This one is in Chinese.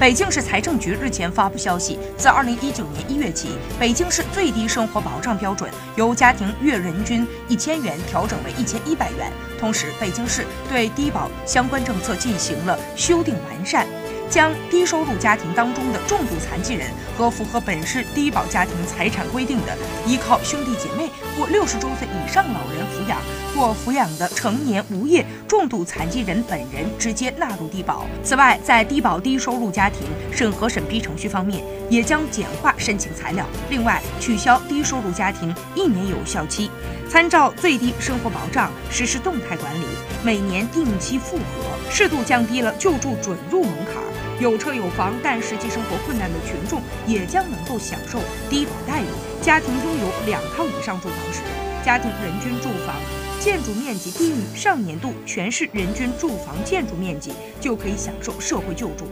北京市财政局日前发布消息，自二零一九年一月起，北京市最低生活保障标准由家庭月人均一千元调整为一千一百元。同时，北京市对低保相关政策进行了修订完善。将低收入家庭当中的重度残疾人和符合本市低保家庭财产规定的依靠兄弟姐妹或六十周岁以上老人抚养或抚养的成年无业重度残疾人本人直接纳入低保。此外，在低保低收入家庭审核审批程序方面，也将简化申请材料。另外，取消低收入家庭一年有效期，参照最低生活保障实施动态管理，每年定期复核，适度降低了救助准入门槛。有车有房但实际生活困难的群众也将能够享受低保待遇。家庭拥有两套以上住房时，家庭人均住房建筑面积低于上年度全市人均住房建筑面积，就可以享受社会救助。